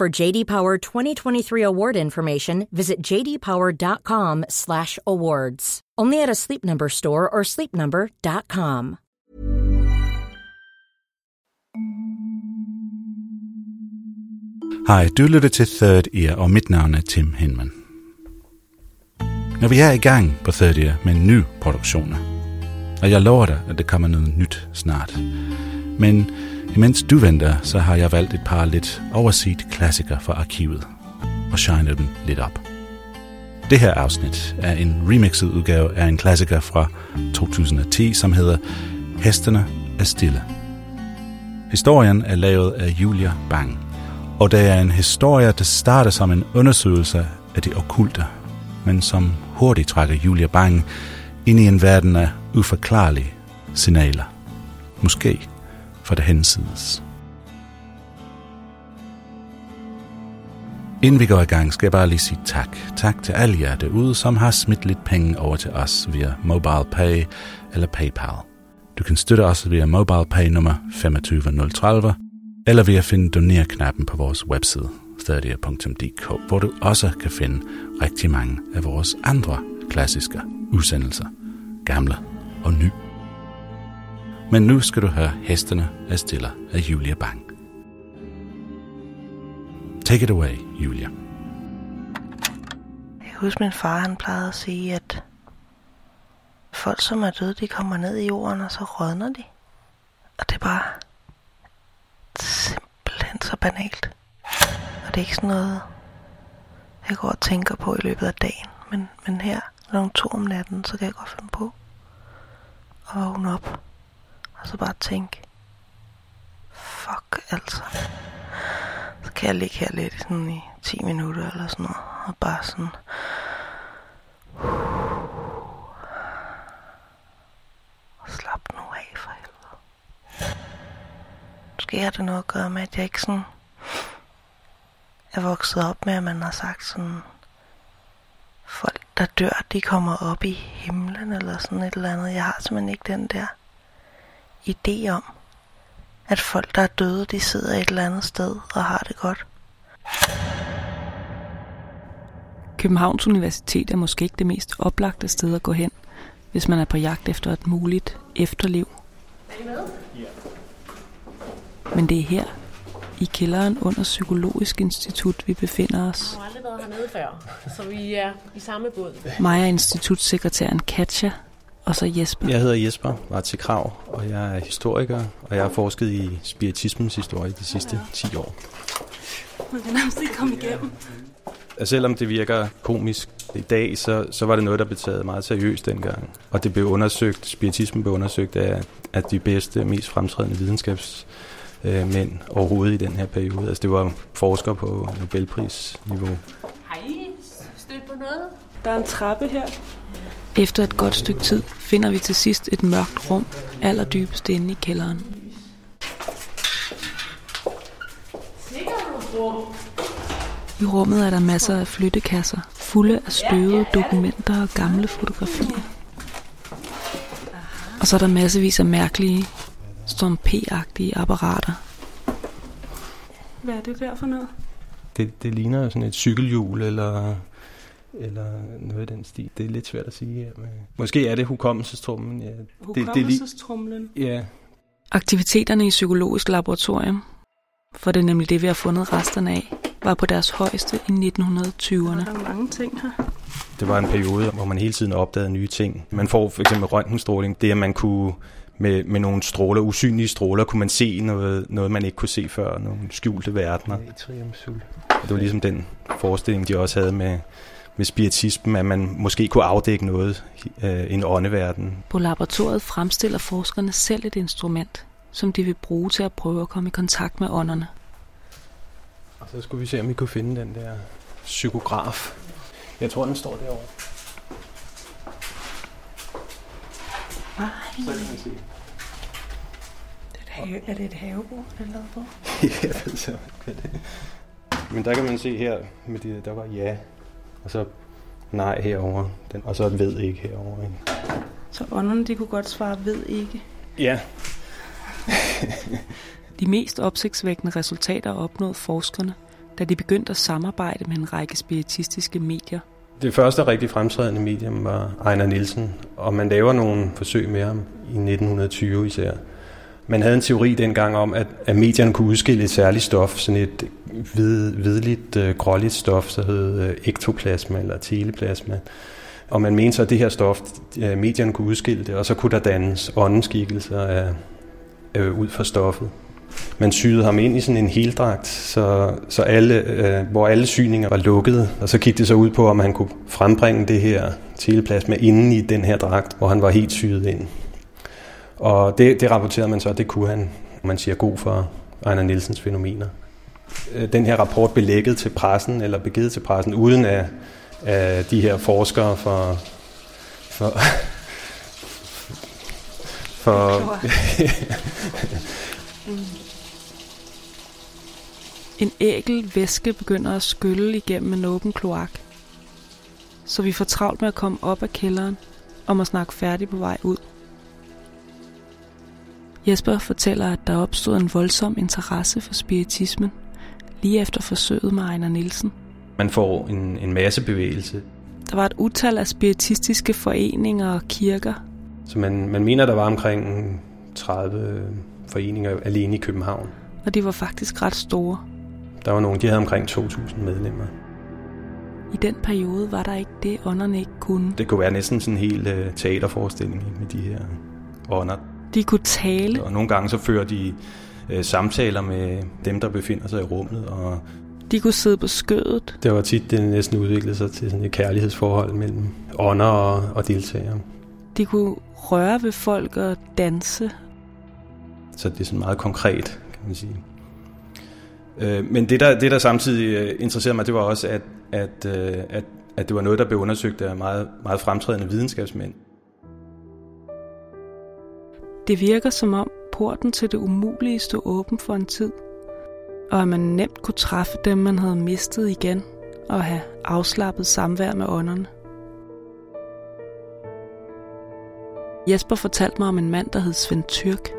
For JD Power 2023 award information, visit jdpower.com/awards. Only at a Sleep Number store or sleepnumber.com. Hej, du lytter til Third Ear, og mit navn er Tim Hinman. Når vi er i gang på Third Ear med ny produktioner, og jeg lover dig, at det kommer noget nyt snart. Men imens du venter, så har jeg valgt et par lidt overset klassikere fra arkivet, og shine dem lidt op. Det her afsnit er en remixet udgave af en klassiker fra 2010, som hedder Hestene er stille. Historien er lavet af Julia Bang, og det er en historie, der starter som en undersøgelse af det okulte, men som hurtigt trækker Julia Bang ind i en verden af uforklarlige signaler. Måske for det hensides. Inden vi går i gang, skal jeg bare lige sige tak. Tak til alle jer derude, som har smidt lidt penge over til os via MobilePay eller PayPal. Du kan støtte os via MobilePay nummer 25030, eller ved at finde doner-knappen på vores webside 30.dk, hvor du også kan finde rigtig mange af vores andre klassiske udsendelser, gamle og nye. Men nu skal du høre Hestene er stiller af Julia Bang. Take it away, Julia. Jeg husker, min far han plejede at sige, at folk, som er døde, de kommer ned i jorden, og så rådner de. Og det er bare simpelthen så banalt. Og det er ikke sådan noget, jeg går og tænker på i løbet af dagen. Men, men her, når to om natten, så kan jeg godt finde på at vågne op. Og så bare tænke, fuck altså. Så kan jeg ligge her lidt sådan i 10 minutter eller sådan noget. Og bare sådan... Og slap nu af for helvede. Måske har det noget at gøre med, at jeg ikke sådan er vokset op med, at man har sagt sådan, folk der dør, de kommer op i himlen eller sådan et eller andet. Jeg har simpelthen ikke den der idé om, at folk der er døde, de sidder et eller andet sted og har det godt. Københavns Universitet er måske ikke det mest oplagte sted at gå hen, hvis man er på jagt efter et muligt efterliv. Men det er her, i kælderen under Psykologisk Institut, vi befinder os. Jeg har aldrig været hernede før, så vi er i samme båd. Mig er institutssekretæren Katja, og så Jesper. Jeg hedder Jesper, var til Krav, og jeg er historiker, og jeg har forsket i spiritismens historie de sidste 10 år. Man kan nærmest ikke komme igennem. Og selvom det virker komisk i dag, så, så var det noget, der blev taget meget seriøst dengang. Og det blev undersøgt, spiritismen blev undersøgt af, af de bedste, mest fremtrædende videnskabs øh, overhovedet i den her periode. Altså det var forskere på Nobelprisniveau. Hej, stødt på noget? Der er en trappe her. Efter et godt stykke tid finder vi til sidst et mørkt rum, allerdybest inde i kælderen. I rummet er der masser af flyttekasser, fulde af støvede dokumenter og gamle fotografier. Og så er der massevis af mærkelige, som P-agtige apparater. Hvad er det der for noget? Det, det ligner sådan et cykelhjul eller, eller noget i den stil. Det er lidt svært at sige. Men måske er det hukommelsestrummen. Ja. Det, det, lige- Hukommelsestrumlen. ja, Aktiviteterne i psykologisk laboratorium, for det er nemlig det, vi har fundet resterne af, var på deres højeste i 1920'erne. Der er mange ting her. Det var en periode, hvor man hele tiden opdagede nye ting. Man får for eksempel røntgenstråling. Det, at man kunne med, med nogle stråler, usynlige stråler, kunne man se noget, noget man ikke kunne se før, nogle skjulte verdener. Det var ligesom den forestilling, de også havde med, med spiritismen, at man måske kunne afdække noget, øh, en åndeverden. På laboratoriet fremstiller forskerne selv et instrument, som de vil bruge til at prøve at komme i kontakt med ånderne. Og så skulle vi se, om vi kunne finde den der psykograf. Jeg tror, den står derovre. Nej. Så kan man se. Det er, have, er det et havebord, det er lavet på? jeg ved så hvad det. Men der kan man se her, med de, der var ja, og så nej herover, den, og så ved ikke herover. Ikke? Så ånderne, de kunne godt svare, ved ikke. Ja, De mest opsigtsvækkende resultater opnåede forskerne, da de begyndte at samarbejde med en række spiritistiske medier. det første rigtig fremtrædende medium var Ejner Nielsen, og man laver nogle forsøg med ham i 1920 især. Man havde en teori dengang om, at, at medierne kunne udskille et særligt stof, sådan et hvid, hvidligt, øh, gråligt stof, der hed øh, ektoplasma eller teleplasma. Og man mente så, at det her stof, øh, medierne kunne udskille det, og så kunne der dannes åndeskikkelser af, øh, ud fra stoffet. Man syede ham ind i sådan en heldragt, så, så alle, øh, hvor alle syninger var lukkede, og så kiggede det så ud på, om han kunne frembringe det her teleplasma inden i den her dragt, hvor han var helt syet ind. Og det, det rapporterede man så, at det kunne han, man siger, god for Ejner Nielsens fænomener. Øh, Den her rapport blev lækket til pressen, eller begivet til pressen, uden at, at de her forskere for, for, for En ækel væske begynder at skylle igennem en åben kloak. Så vi får travlt med at komme op af kælderen og må snakke færdig på vej ud. Jesper fortæller, at der opstod en voldsom interesse for spiritismen, lige efter forsøget med Ejner Nielsen. man får en, en masse bevægelse. Der var et utal af spiritistiske foreninger og kirker, Så man, man mener, der var omkring 30 foreninger alene i København. og de var faktisk ret store. Der var nogle, de havde omkring 2.000 medlemmer. I den periode var der ikke det, ånderne ikke kunne. Det kunne være næsten sådan en hel uh, teaterforestilling med de her ånder. De kunne tale, Og nogle gange så fører de uh, samtaler med dem, der befinder sig i rummet. Og de kunne sidde på skødet, det var tit, det næsten udviklede sig til sådan et kærlighedsforhold mellem ånder og, og deltagere. de kunne røre ved folk og danse. Så det er sådan meget konkret, kan man sige. Øh, Men det der, det, der samtidig øh, interesserede mig, det var også, at, at, øh, at, at det var noget, der blev undersøgt af meget, meget fremtrædende videnskabsmænd. Det virker som om porten til det umulige stod åben for en tid, og at man nemt kunne træffe dem, man havde mistet igen, og have afslappet samvær med ånderne. Jesper fortalte mig om en mand, der hed Svend Tyrk.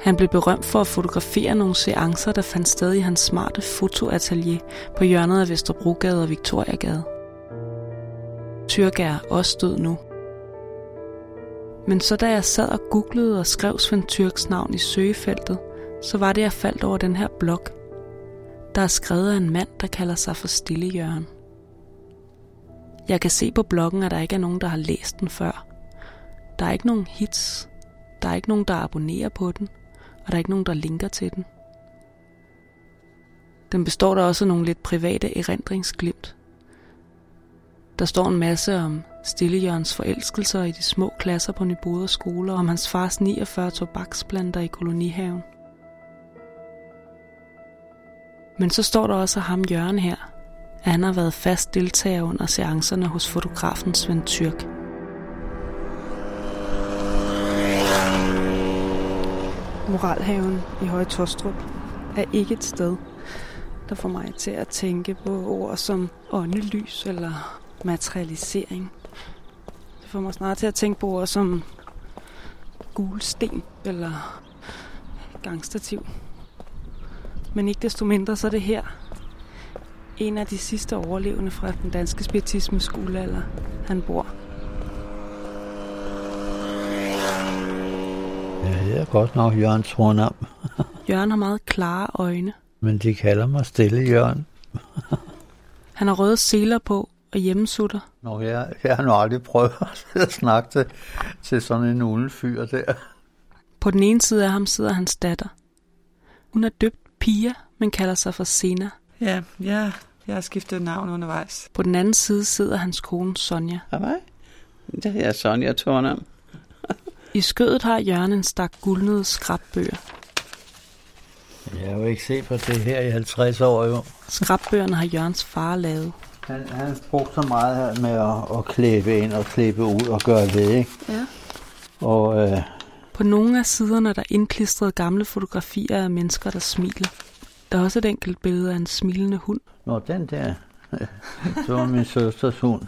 Han blev berømt for at fotografere nogle seancer, der fandt sted i hans smarte fotoatelier på hjørnet af Vesterbrogade og Victoriagade. Tyrk er også død nu. Men så da jeg sad og googlede og skrev Svend Tyrks navn i søgefeltet, så var det, jeg faldt over den her blog. Der er skrevet af en mand, der kalder sig for Stillejørgen. Jeg kan se på bloggen, at der ikke er nogen, der har læst den før. Der er ikke nogen hits. Der er ikke nogen, der abonnerer på den. Og der er ikke nogen, der linker til den. Den består der også af nogle lidt private erindringsglimt. Der står en masse om Stillejørns forelskelser i de små klasser på Nyboder skole, og om hans fars 49 tobaksplanter i kolonihaven. Men så står der også ham Jørgen her, at han har været fast deltager under seancerne hos fotografen Svend Tyrk. Moralhaven i Høje Tostrup er ikke et sted, der får mig til at tænke på ord som åndelys eller materialisering. Får mig snart til at tænke på ord som gul sten eller gangstativ. Men ikke desto mindre, så er det her en af de sidste overlevende fra den danske spiritismes guldalder, han bor. Jeg hedder godt nok Jørgen Tornam. Jørgen har meget klare øjne, Men de kalder mig Stille Jørgen. Han har røde seler på og hjemmesutter. Nå, jeg, jeg har nu aldrig prøvet at snakke til, til sådan en ulefyr der. På den ene side af ham sidder hans datter. Hun er døbt Pia, men kalder sig for Sena. Ja, ja, jeg har skiftet navn undervejs. På den anden side sidder hans kone Sonja. Hej mig. Det er Sonja Tornam. I skødet har Jørgen en stak guldnede skrabbøger. Jeg har jo ikke set på det her i 50 år jo. Skrabbøgerne har Jørgens far lavet. Han, han brugte så meget her med at, at klæbe ind og klæbe ud og gøre ved, ikke? Ja. Og øh, På nogle af siderne er der indklistret gamle fotografier af mennesker, der smiler. Der er også et enkelt billede af en smilende hund. når den der, så var min søsters hund,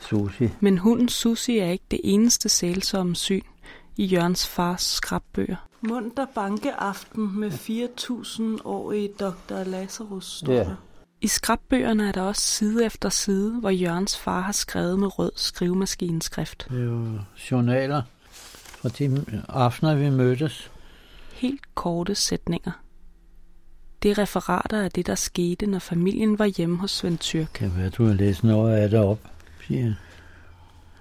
Susi. Men hunden Susi er ikke det eneste sælsomme syn i Jørgens fars skrabbøger. Munter bankeaften med 4.000-årige Dr. Lazarus står Ja. I skrabbøgerne er der også side efter side, hvor Jørgens far har skrevet med rød skrivemaskineskrift. Det er jo journaler fra de aftener, vi mødtes. Helt korte sætninger. Det er referater af det, der skete, når familien var hjemme hos Svend Tyrk. Kan være, du har læst noget af det op, Pia.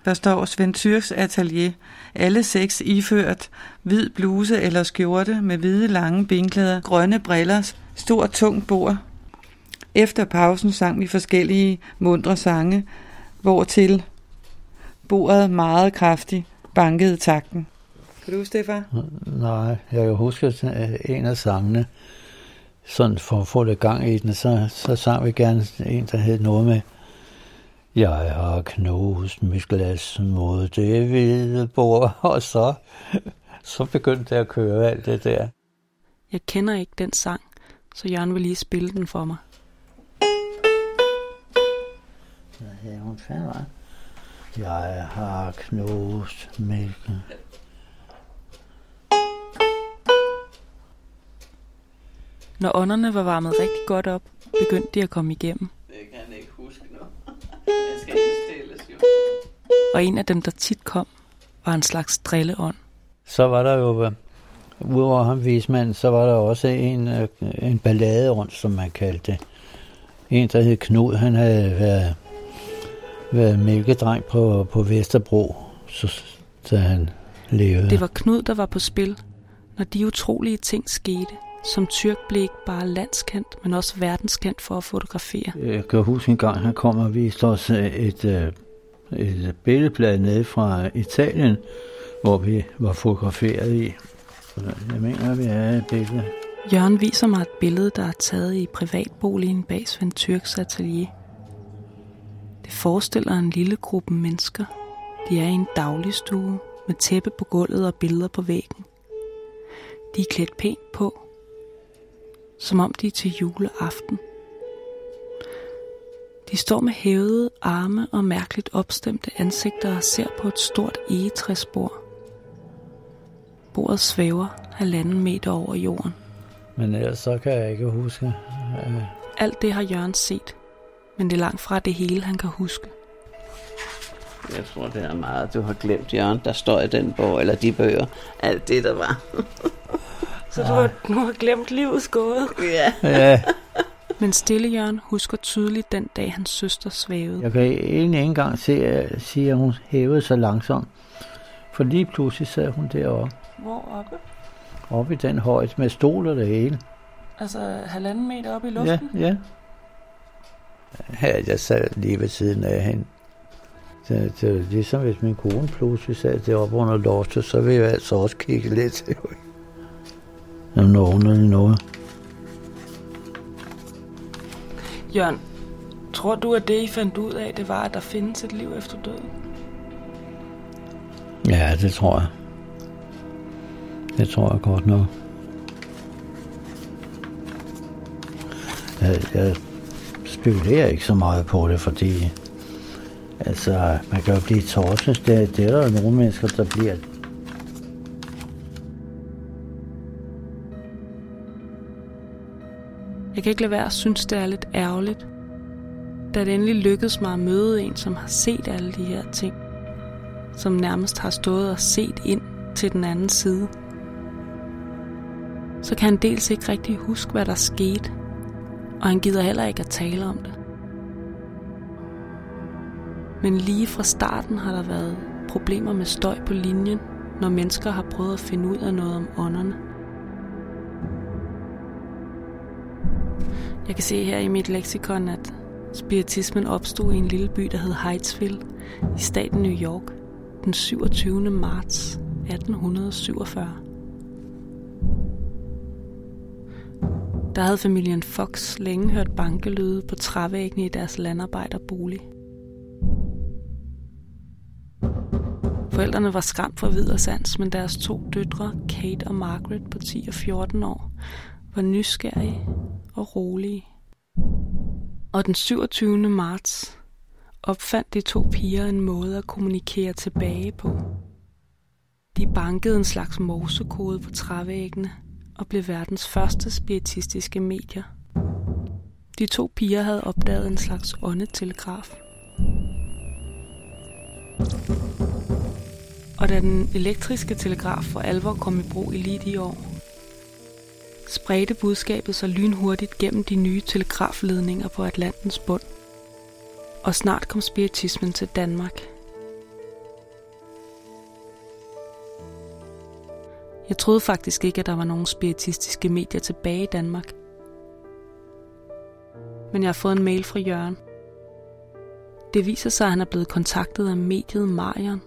Der står Svend Tyrks atelier. Alle seks iført hvid bluse eller skjorte med hvide lange benklæder, grønne briller, stort tungt bord. Efter pausen sang vi forskellige mundre sange, hvortil bordet meget kraftigt bankede takten. Kan du huske det, far? Nej, jeg kan huske at en af sangene, sådan for at få lidt gang i den, så, så sang vi gerne en, der hed noget med Jeg har knust mit glas mod det hvide bord, og så, så begyndte det at køre alt det der. Jeg kender ikke den sang, så Jørgen vil lige spille den for mig. Ja, hun fanden var. Jeg har knust mit... Når ånderne var varmet rigtig godt op, begyndte de at komme igennem. Det kan han ikke huske nu. Jeg skal ikke stilles jo. Og en af dem, der tit kom, var en slags drilleånd. Så var der jo, udover ham vismanden, så var der også en, øh, en ballade rundt, som man kaldte det. En, der hed Knud, han havde været, været mælkedreng på, på Vesterbro, så, da han levede. Det var Knud, der var på spil, når de utrolige ting skete. Som Tyrk blev ikke bare landskendt, men også verdenskendt for at fotografere. Jeg kan huske en gang, han kom og viste os øh, et, øh, et billedblad nede fra Italien, hvor vi var fotograferet i. Jeg mener, vi er et billede. Jørgen viser mig et billede, der er taget i privatboligen bag Svend Tyrks atelier. Det forestiller en lille gruppe mennesker. De er i en dagligstue med tæppe på gulvet og billeder på væggen. De er klædt pænt på, som om de er til juleaften. De står med hævede arme og mærkeligt opstemte ansigter og ser på et stort egetræsbord. Bordet svæver halvanden meter over jorden. Men ellers så kan jeg ikke huske. øh, Alt det har Jørgen set, men det er langt fra det hele, han kan huske. Jeg tror, det er meget, du har glemt, Jørgen. Der står i den bog, eller de bøger. Alt det, der var. Så du har, nu har glemt livets gåde. ja. Ja, Men Stille Jørgen husker tydeligt den dag, hans søster svævede. jeg kan egentlig ikke engang se, at sige, at hun hævede så langsomt. For lige pludselig sad hun deroppe, Hvor oppe? oppe i den højde med stol og det hele. Altså halvanden meter op i luften? ja. Ja, jeg sad lige ved siden af hende. Det var ligesom hvis min kone pludselig sad deroppe under loftet, så ville jeg altså også kigge lidt. Jamen, noget underligt noget. Jørgen, tror du, at det, I fandt ud af, det var, at der findes et liv efter døden? Ja, det tror jeg. Det tror jeg godt nok. Jeg, jeg spekulerer ikke så meget på det, fordi altså, man kan jo blive torsens. Det, det er der jo nogle mennesker, der bliver. Jeg kan ikke lade være at synes, det er lidt ærgerligt, da det endelig lykkedes mig at møde en, som har set alle de her ting. Som nærmest har stået og set ind til den anden side. så kan han dels ikke rigtig huske, hvad der skete, og han gider heller ikke at tale om det. Men lige fra starten har der været problemer med støj på linjen, når mennesker har prøvet at finde ud af noget om ånderne. Jeg kan se her i mit leksikon, at spiritismen opstod i en lille by, der hed Heightsville i staten New York den 27. marts 1847. Der havde familien Fox længe hørt bankelyde på trævæggene i deres landarbejderbolig. Forældrene var skræmt for videre sans, men deres to døtre, Kate og Margaret på 10 og 14 år, var nysgerrige og rolige. Og den 27. marts opfandt de to piger en måde at kommunikere tilbage på. De bankede en slags morsekode på trævæggene og blev verdens første spiritistiske medier. De to piger havde opdaget en slags åndetelegraf. Og da den elektriske telegraf for alvor kom i brug i lige de år, spredte budskabet sig lynhurtigt gennem de nye telegrafledninger på Atlantens bund. Og snart kom spiritismen til Danmark. Jeg troede faktisk ikke, at der var nogen spiritistiske medier tilbage i Danmark. Men jeg har fået en mail fra Jørgen. Det viser sig, at han er blevet kontaktet af mediet Marion.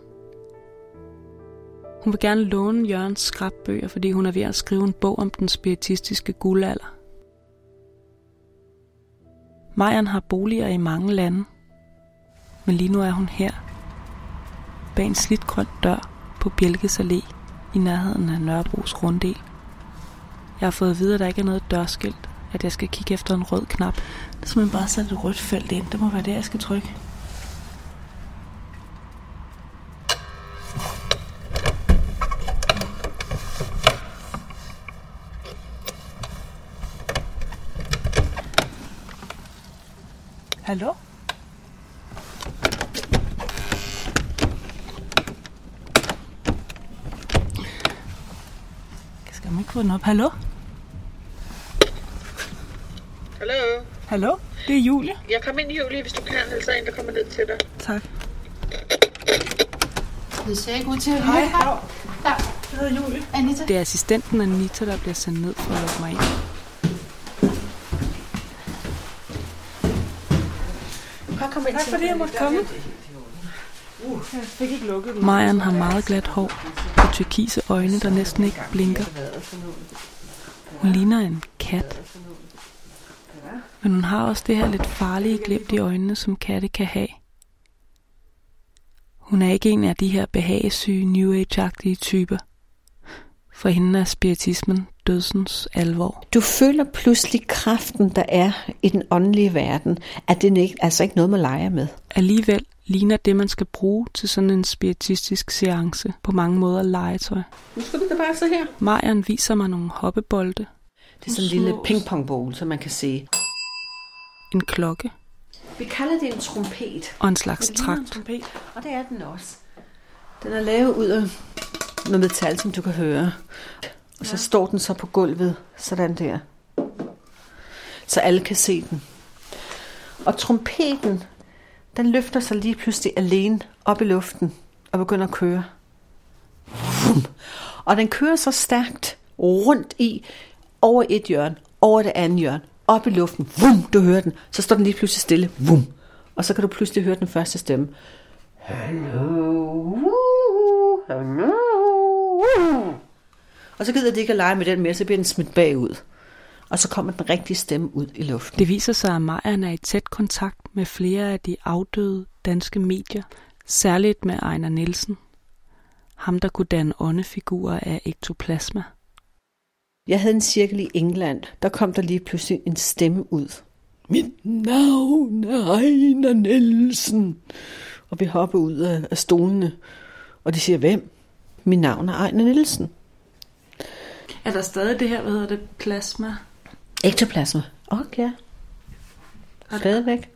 Hun vil gerne låne Jørgens skrabbøger, fordi hun er ved at skrive en bog om den spiritistiske guldalder. Marion har boliger i mange lande, men lige nu er hun her, bag en slidt grøn dør på Bjælkes Allé i nærheden af Nørrebros runddel. Jeg har fået at vide, at der ikke er noget dørskilt, at jeg skal kigge efter en rød knap. Det er simpelthen bare sat et rødt felt ind. Det må være det, jeg skal trykke. Hallo? Skal man ikke få den op? Hallo? Hallo? Hallo? Det er Julie. Jeg kommer ind i Julie, hvis du kan. Ellers er en, der kommer ned til dig. Tak. Det ser ikke ud til at Hej. virke. Hej. Ja. Jeg hedder Julie. Anita. Det er assistenten Anita, der bliver sendt ned for at lukke mig ind. Bare kom ind tak fordi jeg måtte komme. Uh, jeg fik ikke lukket den. Marian har meget glat hår turkise øjne, der næsten ikke blinker. Hun ligner en kat. Men hun har også det her lidt farlige glimt i øjnene, som katte kan have. Hun er ikke en af de her behagesyge, New Age-agtige typer. For hende er spiritismen dødsens alvor. Du føler pludselig kraften, der er i den åndelige verden, at det ikke, altså ikke noget, man leger med. Alligevel ligner det, man skal bruge til sådan en spiritistisk seance på mange måder legetøj. Nu skal du da bare se her. Marian viser mig nogle hoppebolde, Det er sådan en lille pingpongball, som man kan se. en klokke Vi kalder det en trompet. og en slags Det en trakt. trompet, og det er den også. Den er lavet ud af noget metal, som du kan høre. Og så ja. står den så på gulvet, sådan der. Så alle kan se den. Og trompeten, den løfter sig lige pludselig alene op i luften og begynder at køre. Og den kører så stærkt rundt i, over et hjørne, over det andet hjørne, op i luften. Vum, du hører den. Så står den lige pludselig stille. Vum. Og så kan du pludselig høre den første stemme. Hallo. Og så gider de ikke at lege med den mere, så bliver den smidt bagud. Og så kommer den rigtige stemme ud i luften. Det viser sig, at Marian er i tæt kontakt med flere af de afdøde danske medier, særligt med Ejner Nielsen. Ham, der kunne danne åndefigurer af ektoplasma. Jeg havde en cirkel i England. Der kom der lige pludselig en stemme ud. Mit navn er Ejner Nielsen. Og vi hopper ud af, af stolene. Og de siger, hvem? Mit navn er Ejner Nielsen. Er der stadig det her, hvad hedder det, plasma? Ektoplasma. Okay. Stadigvæk.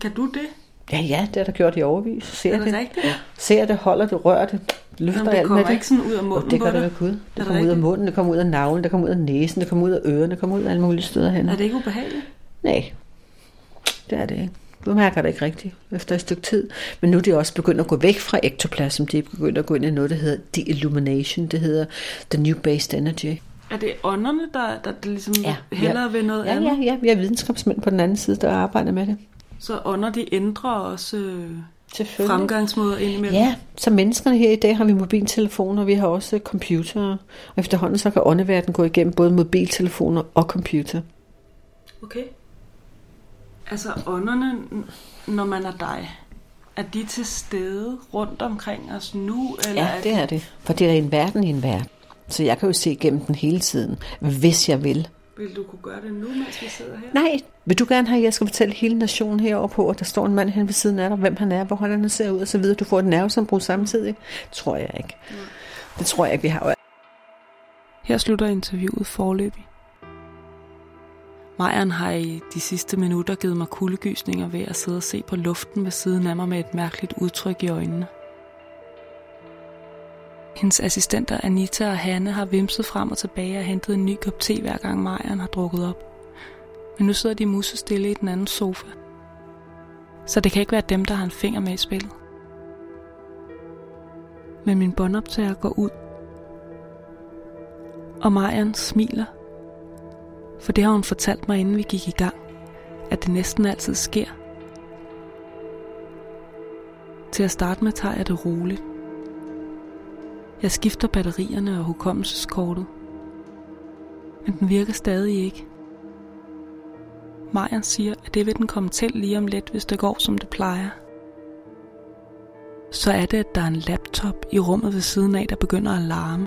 Kan du det? Ja, ja, det har der gjort i overvis. Ser Er det det, rigtigt? ser det, holder det, rører det, løfter Jamen, det alt med det. ikke sådan ud af munden det på gør det ved Gud. Det det kommer ud af munden, det kommer ud af navlen, det kommer ud af næsen, det kommer ud af ørerne, det kommer ud af alle mulige steder hen. Er det ikke ubehageligt? Nej, det er det ikke. Du mærker det ikke rigtigt efter et stykke tid. Men nu er de også begyndt at gå væk fra ektoplasm. De er begyndt at gå ind i noget, der hedder de-illumination. Det hedder the new based energy. Er det ånderne, der, der, der ligesom ja, hellere ja. ved noget Ja, andet? ja, ja. Vi har videnskabsmænd på den anden side, der arbejder med det. Så ånder de ændrer også øh, fremgangsmåder ind imellem? Ja, så menneskerne her i dag har vi mobiltelefoner, vi har også computere. Og efterhånden så kan åndeverden gå igennem både mobiltelefoner og computer. Okay. Altså ånderne, når man er dig, er de til stede rundt omkring os nu? Eller Ja, det er det. For det er en verden i en verden. Så jeg kan jo se igennem den hele tiden, hvis jeg vil. Vil du kunne gøre det nu, mens vi sidder her? Nej, vil du gerne have, at jeg skal fortælle hele nationen herover på, at der står en mand hen ved siden af dig, hvem han er, hvor han ser ud og så videre. Du får et nervesambrud samtidig. Det tror jeg ikke. Det tror jeg ikke, vi har. Her slutter interviewet forløbig. Majeren har i de sidste minutter givet mig kuldegysninger ved at sidde og se på luften ved siden af mig med et mærkeligt udtryk i øjnene. Hendes assistenter Anita og Hanne har vimset frem og tilbage og hentet en ny kop te, hver gang Majeren har drukket op. Men nu sidder de musestille i den anden sofa. Så det kan ikke være dem, der har en finger med i spillet. Men min båndoptager går ud. Og Majeren smiler. For det har hun fortalt mig, inden vi gik i gang. At det næsten altid sker. Til at starte med tager jeg det roligt. Jeg skifter batterierne og hukommelseskortet. Men den virker stadig ikke. Majern siger, at det vil den komme til lige om lidt, hvis det går som det plejer. Så er det, at der er en laptop i rummet ved siden af, der begynder at larme.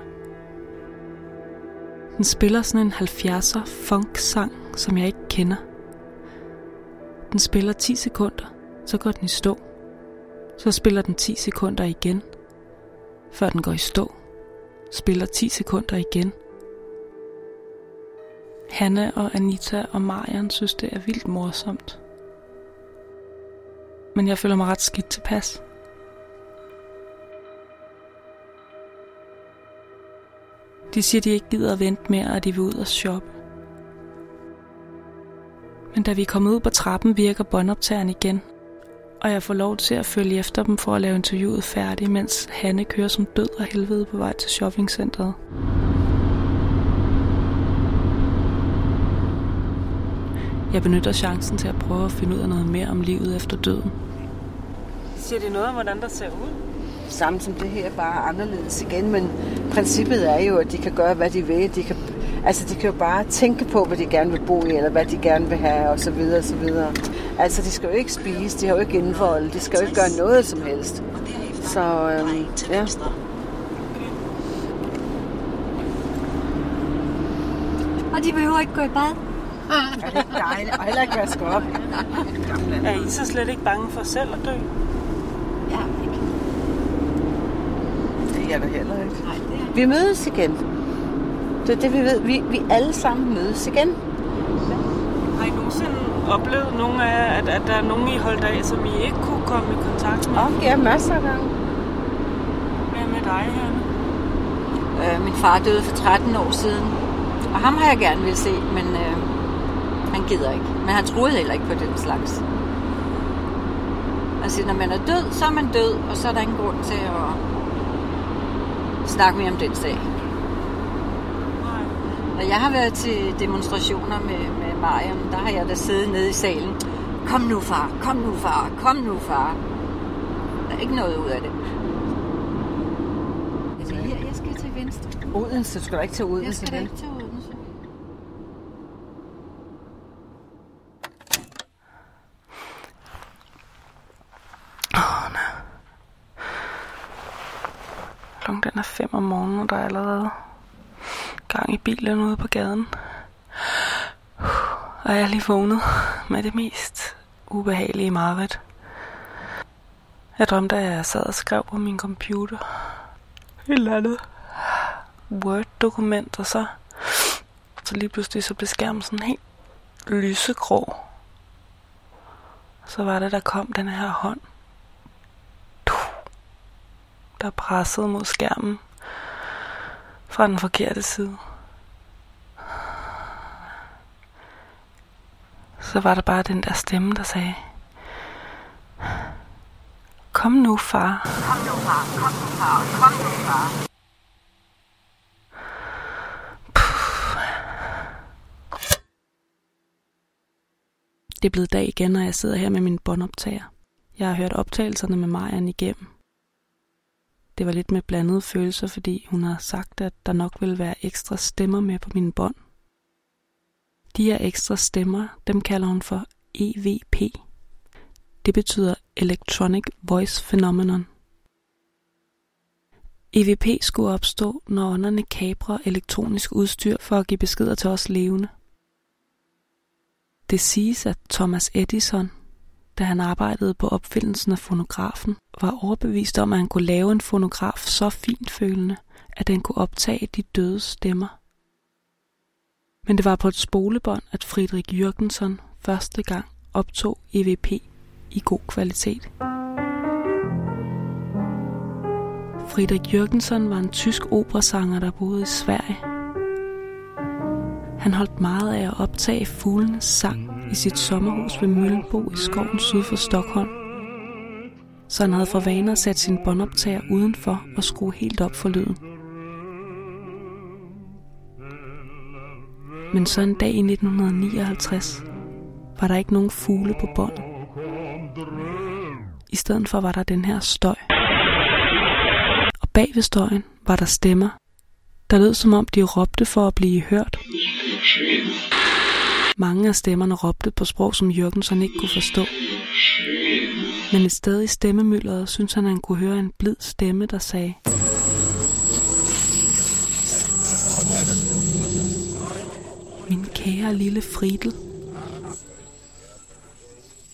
Den spiller sådan en 70'er funk-sang, som jeg ikke kender. Den spiller 10 sekunder, så går den i stå. Så spiller den 10 sekunder igen, før den går i stå. Spiller 10 sekunder igen. Hanne og Anita og Marian synes, det er vildt morsomt. Men jeg føler mig ret skidt tilpas. De siger, de ikke gider at vente mere, og de vil ud og shoppe. Men da vi er kommet ud på trappen, virker båndoptageren igen, og jeg får lov til at følge efter dem for at lave interviewet færdigt, mens Hanne kører som død og helvede på vej til shoppingcentret. Jeg benytter chancen til at prøve at finde ud af noget mere om livet efter døden. Siger de noget om, hvordan der ser ud? Samme som det her, bare anderledes igen, men princippet er jo, at de kan gøre, hvad de vil. De kan, altså, de kan jo bare tænke på, hvad de gerne vil bo i, eller hvad de gerne vil have, og så videre, og så videre. Altså, de skal jo ikke spise, de har jo ikke indvold, de skal jo ikke gøre noget som helst. Så, øhm, ja. Og de behøver ikke gå i bad. Er det dejligt? Og heller ikke vaske op. Er I så slet ikke bange for selv at dø? Ja, ikke. Det er jeg da heller ikke. Vi mødes igen. Det er det, vi ved. Vi, vi alle sammen mødes igen. Har I nogensinde oplevet nogle af jer, at, at der er nogen, I holdt af, som I ikke kunne komme i kontakt med? Og ja, masser af gange. Hvad med dig, Hanne? Øh, min far døde for 13 år siden. Og ham har jeg gerne vil se, men øh, han gider ikke. Men han troede heller ikke på den slags. Altså, når man er død, så er man død, og så er der ingen grund til at snakke mere om den sag. Og jeg har været til demonstrationer med, med Mariam. Der har jeg da siddet nede i salen. Kom nu, far. Kom nu, far. Kom nu, far. Der er ikke noget ud af det. Altså, her, jeg skal til venstre. Odense, du skal da ikke til Odense. Jeg skal da vel? ikke til Odense. Klokken den er fem om morgenen, og der er allerede gang i bilen ude på gaden. Og jeg er lige vågnet med det mest ubehagelige mareridt. Jeg drømte, at jeg sad og skrev på min computer. Et eller andet Word-dokument, og så, så lige pludselig så blev skærmen sådan helt lysegrå. Så var det, der kom den her hånd, der pressede mod skærmen fra den forkerte side. Så var der bare den der stemme, der sagde, Kom nu, far. Kom nu, far. Kom nu, far. Kom nu, far. Det er blevet dag igen, når jeg sidder her med min båndoptager. Jeg har hørt optagelserne med Marian igennem. Det var lidt med blandede følelser, fordi hun har sagt, at der nok ville være ekstra stemmer med på mine bånd. De her ekstra stemmer, dem kalder hun for EVP. Det betyder Electronic Voice Phenomenon. EVP skulle opstå, når ånderne kabrer elektronisk udstyr for at give beskeder til os levende. Det siges, at Thomas Edison, da han arbejdede på opfindelsen af fonografen, var overbevist om, at han kunne lave en fonograf så fintfølende, at den kunne optage de døde stemmer. Men det var på et spolebånd, at Friedrich Jürgensen første gang optog EVP i god kvalitet. Friedrich Jürgensen var en tysk operasanger, der boede i Sverige. Han holdt meget af at optage fuglenes sang i sit sommerhus ved Møllenbo i skoven syd for Stockholm. Så han havde for vane at sætte sin båndoptager udenfor og skrue helt op for lyden. Men så en dag i 1959 var der ikke nogen fugle på båndet. I stedet for var der den her støj. Og bag ved støjen var der stemmer, der lød som om de råbte for at blive hørt. Mange af stemmerne råbte på sprog, som Jørgensen ikke kunne forstå. Men et sted i stemmemyldret synes han, at han kunne høre en blid stemme, der sagde... Min kære lille Fridel.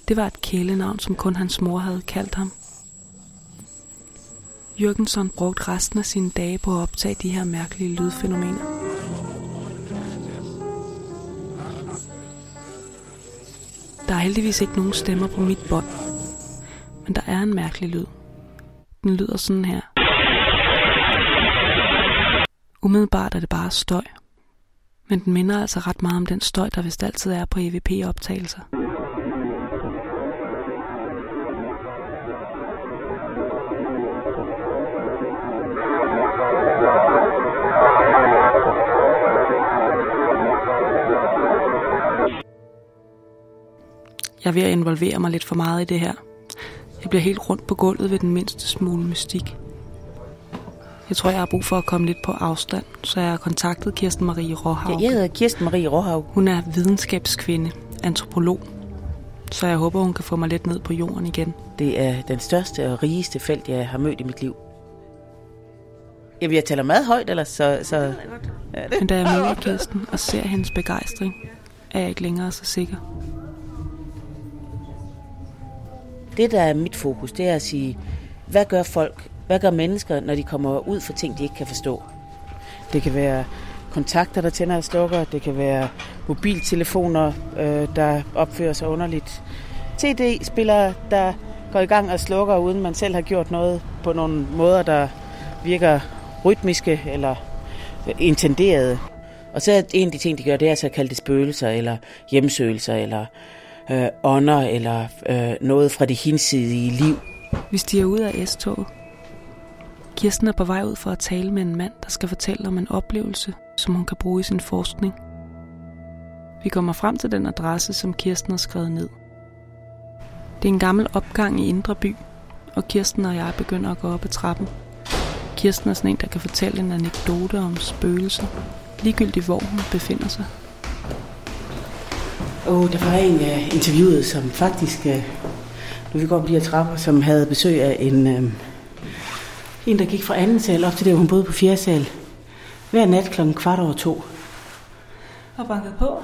Det var et kælenavn, som kun hans mor havde kaldt ham. Jørgensen brugte resten af sine dage på at optage de her mærkelige lydfænomener. Der er heldigvis ikke nogen stemmer på mit bånd. Men der er en mærkelig lyd. Den lyder sådan her. Umiddelbart er det bare støj. Men den minder altså ret meget om den støj, der vist altid er på EVP-optagelser. Jeg er ved at involvere mig lidt for meget i det her. Jeg bliver helt rundt på gulvet ved den mindste smule mystik. Jeg tror, jeg har brug for at komme lidt på afstand, så jeg har kontaktet Kirsten Marie Råhav. Jeg hedder Kirsten Marie Råhav. Hun er videnskabskvinde, antropolog, så jeg håber, hun kan få mig lidt ned på jorden igen. Det er den største og rigeste felt, jeg har mødt i mit liv. Jamen, jeg taler meget højt, eller så... så... Men da jeg møder Kirsten og ser hendes begejstring, er jeg ikke længere så sikker. Det, der er mit fokus, det er at sige, hvad gør folk, hvad gør mennesker, når de kommer ud for ting, de ikke kan forstå? Det kan være kontakter, der tænder og slukker. Det kan være mobiltelefoner, øh, der opfører sig underligt. TD-spillere, der går i gang og slukker, uden man selv har gjort noget på nogle måder, der virker rytmiske eller intenderede. Og så er en af de ting, de gør, det er så at kalde det spøgelser, eller hjemsøgelser, eller øh, ånder, eller øh, noget fra det hinsidige liv. Vi stiger ud af S-toget. Kirsten er på vej ud for at tale med en mand, der skal fortælle om en oplevelse, som hun kan bruge i sin forskning. Vi kommer frem til den adresse, som Kirsten har skrevet ned. Det er en gammel opgang i Indre By, og Kirsten og jeg begynder at gå op ad trappen. Kirsten er sådan en, der kan fortælle en anekdote om spøgelser, ligegyldigt hvor hun befinder sig. Og der var en, jeg interviewede, som faktisk, øh, nu vi går op de her trapper, som havde besøg af en, øh, en, der gik fra anden sal op til det, hun boede på fjerde sal. Hver nat klokken kvart over to. Og banket på?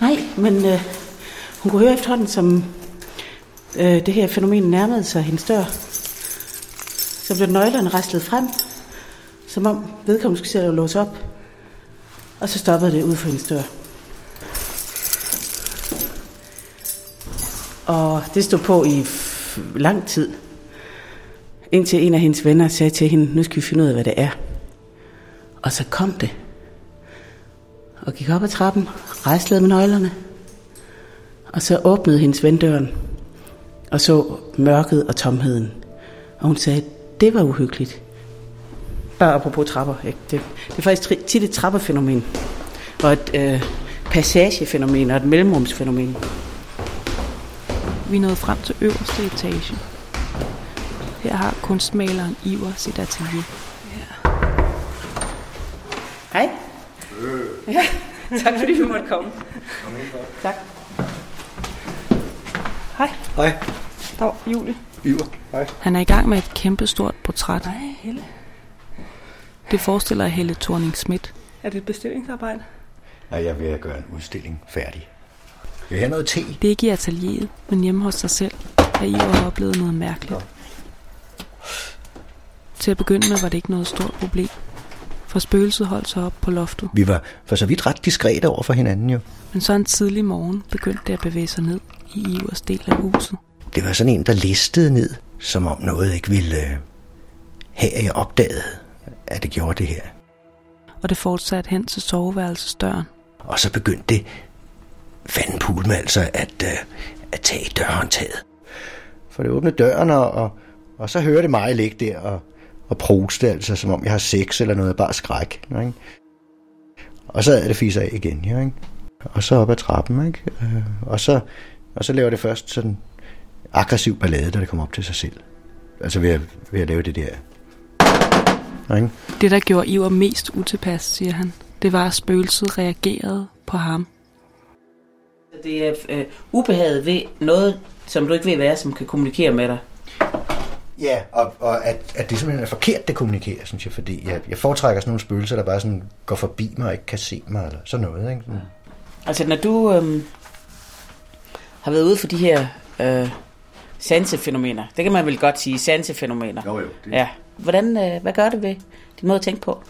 Nej, men øh, hun kunne høre efterhånden, som øh, det her fænomen nærmede sig hendes dør. Så blev nøglerne restlet frem, som om vedkommende skulle sætte og låse op. Og så stoppede det ud for hendes dør. Og det stod på i lang tid. Indtil en af hendes venner sagde til hende, nu skal vi finde ud af, hvad det er. Og så kom det. Og gik op ad trappen, rejslede med nøglerne. Og så åbnede hendes ven døren. Og så mørket og tomheden. Og hun sagde, det var uhyggeligt. Bare apropos trapper. Ikke? Det, det er faktisk tit et trappefænomen. Og et øh, passagefænomen og et mellemrumsfænomen. Vi nåede frem til øverste etage. Her har kunstmaleren Iver sit atelier. Hej. Ja, tak fordi vi måtte komme. Tak. Hej. Hej. Dag, Julie. Iver. Hej. Han er i gang med et kæmpestort portræt. Hej, Helle. Det forestiller Helle thorning Schmidt. Er det et bestillingsarbejde? Nej, jeg vil gøre en udstilling færdig. Jeg vil have noget te. Det er ikke i atelieret, men hjemme hos sig selv, at Iver har oplevet noget mærkeligt. Til at begynde med var det ikke noget stort problem, for spøgelset holdt sig op på loftet. Vi var for så vidt ret diskrete over for hinanden jo. Men så en tidlig morgen begyndte det at bevæge sig ned i Ivers del af huset. Det var sådan en, der listede ned, som om noget ikke ville øh, have, at jeg opdagede, at det gjorde det her. Og det fortsatte hen til soveværelsesdøren. Og så begyndte det fanden pulme altså at, øh, at tage i dørhåndtaget. For det åbnede døren, og, og, og så hører det mig ligge der og, og proste, altså som om jeg har sex eller noget, bare skræk. Ikke? Og så er det fiser af igen, jo, ikke? Og så op ad trappen, ikke? Øh, og så, og så laver det først sådan aggressiv ballade, da det kommer op til sig selv. Altså ved at, ved at lave det der. Ikke? Det, der gjorde Iver mest utilpas, siger han, det var, at spøgelset reagerede på ham. Det er øh, ubehaget ved noget, som du ikke ved, hvad er, som kan kommunikere med dig. Ja, og, og at, at det simpelthen er forkert, det kommunikerer, synes jeg, fordi jeg, jeg foretrækker sådan nogle spøgelser, der bare sådan går forbi mig og ikke kan se mig, eller sådan noget, ikke? Sådan. Altså, når du øhm, har været ude for de her øh, sansefænomener, det kan man vel godt sige, sansefænomener. Jo, jo. Det... Ja. Hvordan, øh, hvad gør det ved din måde at tænke på?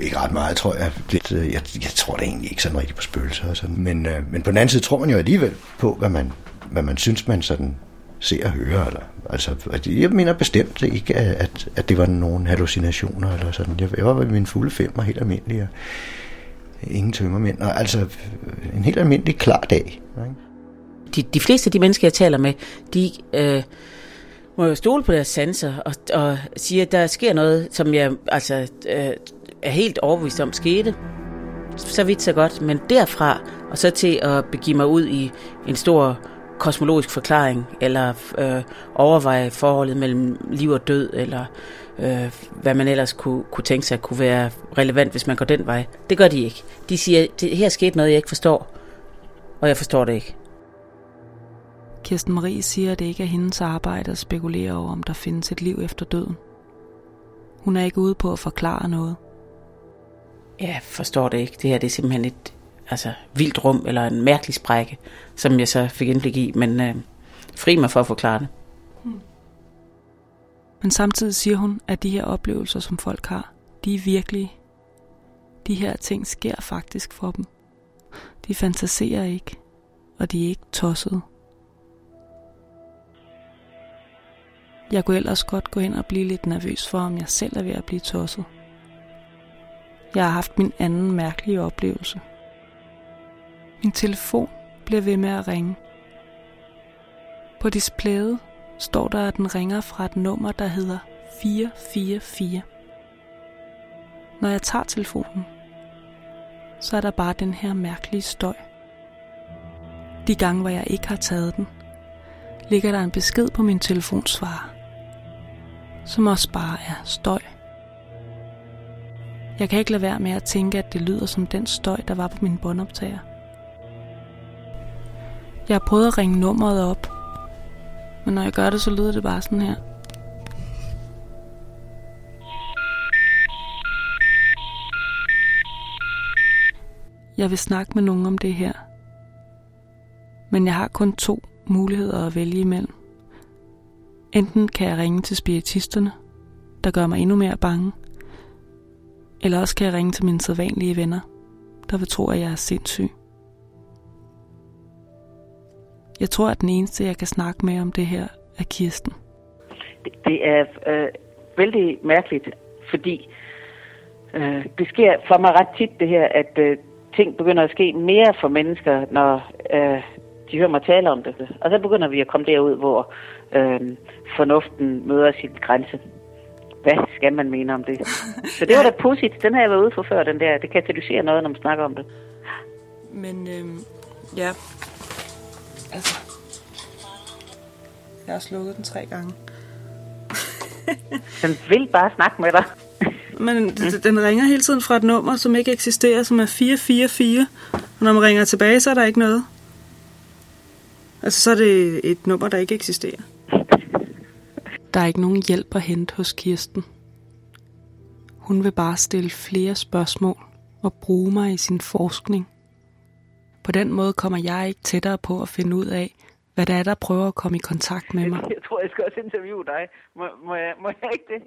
Ikke ret meget, tror jeg. Det, øh, jeg, jeg tror da egentlig ikke sådan rigtigt på spøgelser og sådan. Men, øh, men på den anden side tror man jo alligevel på, hvad man, hvad man synes, man sådan ser og hører. Eller, altså, jeg mener bestemt ikke, at, at det var nogen hallucinationer eller sådan. Jeg, jeg var ved min fulde fem helt almindelig, og ingen tømmermænd. Og, altså, en helt almindelig klar dag. Ikke? De, de fleste af de mennesker, jeg taler med, de øh, må jo stole på deres sanser og, og sige, at der sker noget, som jeg altså, øh, er helt overbevist om skete. Så vidt så godt, men derfra og så til at begive mig ud i en stor kosmologisk forklaring, eller øh, overveje forholdet mellem liv og død, eller øh, hvad man ellers kunne, kunne tænke sig kunne være relevant, hvis man går den vej. Det gør de ikke. De siger, det her er sket noget, jeg ikke forstår, og jeg forstår det ikke. Kirsten Marie siger, at det ikke er hendes arbejde at spekulere over, om der findes et liv efter døden. Hun er ikke ude på at forklare noget. Jeg forstår det ikke. Det her det er simpelthen et altså, vildt rum, eller en mærkelig sprække, som jeg så fik indblik i, men øh, fri mig for at forklare det. Hmm. Men samtidig siger hun, at de her oplevelser, som folk har, de er virkelige. De her ting sker faktisk for dem. De fantaserer ikke, og de er ikke tossede. Jeg kunne ellers godt gå hen og blive lidt nervøs for, om jeg selv er ved at blive tosset. Jeg har haft min anden mærkelige oplevelse. Min telefon bliver ved med at ringe. På displayet står der, at den ringer fra et nummer, der hedder 444. Når jeg tager telefonen, så er der bare den her mærkelige støj. De gange, hvor jeg ikke har taget den, ligger der en besked på min telefonsvarer, som også bare er støj. Jeg kan ikke lade være med at tænke, at det lyder som den støj, der var på min båndoptager. Jeg har prøvet at ringe nummeret op, men når jeg gør det, så lyder det bare sådan her. Jeg vil snakke med nogen om det her. Men jeg har kun to muligheder at vælge imellem. Enten kan jeg ringe til spiritisterne, der gør mig endnu mere bange. Eller også kan jeg ringe til mine sædvanlige venner, der vil tro, at jeg er sindssyg. Jeg tror, at den eneste, jeg kan snakke med om det her, er Kirsten. Det, er øh, vældig mærkeligt, fordi øh, det sker for mig ret tit det her, at øh, ting begynder at ske mere for mennesker, når øh, de hører mig tale om det. Og så begynder vi at komme derud, hvor øh, fornuften møder sin grænse. Hvad skal man mene om det? Så det var da pudsigt. Den har jeg været ude for før, den der. Det katalyserer noget, når man snakker om det. Men øhm, ja, altså, jeg har slukket den tre gange. Den vil bare snakke med dig. Men den ringer hele tiden fra et nummer, som ikke eksisterer, som er 444. Og når man ringer tilbage, så er der ikke noget. Altså, så er det et nummer, der ikke eksisterer. Der er ikke nogen hjælp at hente hos Kirsten. Hun vil bare stille flere spørgsmål og bruge mig i sin forskning. På den måde kommer jeg ikke tættere på at finde ud af, hvad det er, der prøver at komme i kontakt med mig. Jeg tror, jeg skal også interviewe dig. Må, må, jeg, må jeg ikke det?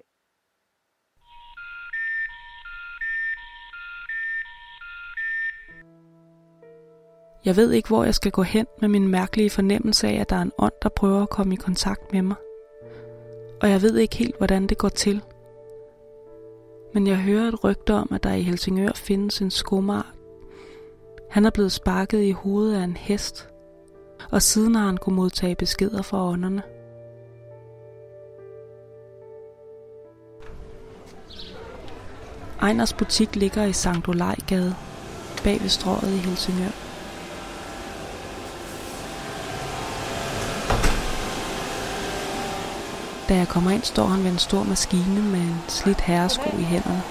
Jeg ved ikke, hvor jeg skal gå hen med min mærkelige fornemmelse af, at der er en ånd, der prøver at komme i kontakt med mig. Og jeg ved ikke helt, hvordan det går til. Men jeg hører et rygte om, at der i Helsingør findes en skomart. Han er blevet sparket i hovedet af en hest, og siden har han kunne modtage beskeder fra ånderne. Ejners butik ligger i Sankt Olejgade, bag ved strået i Helsingør. Da jeg kommer ind, står han ved en stor maskine med en slidt herresko i hænderne.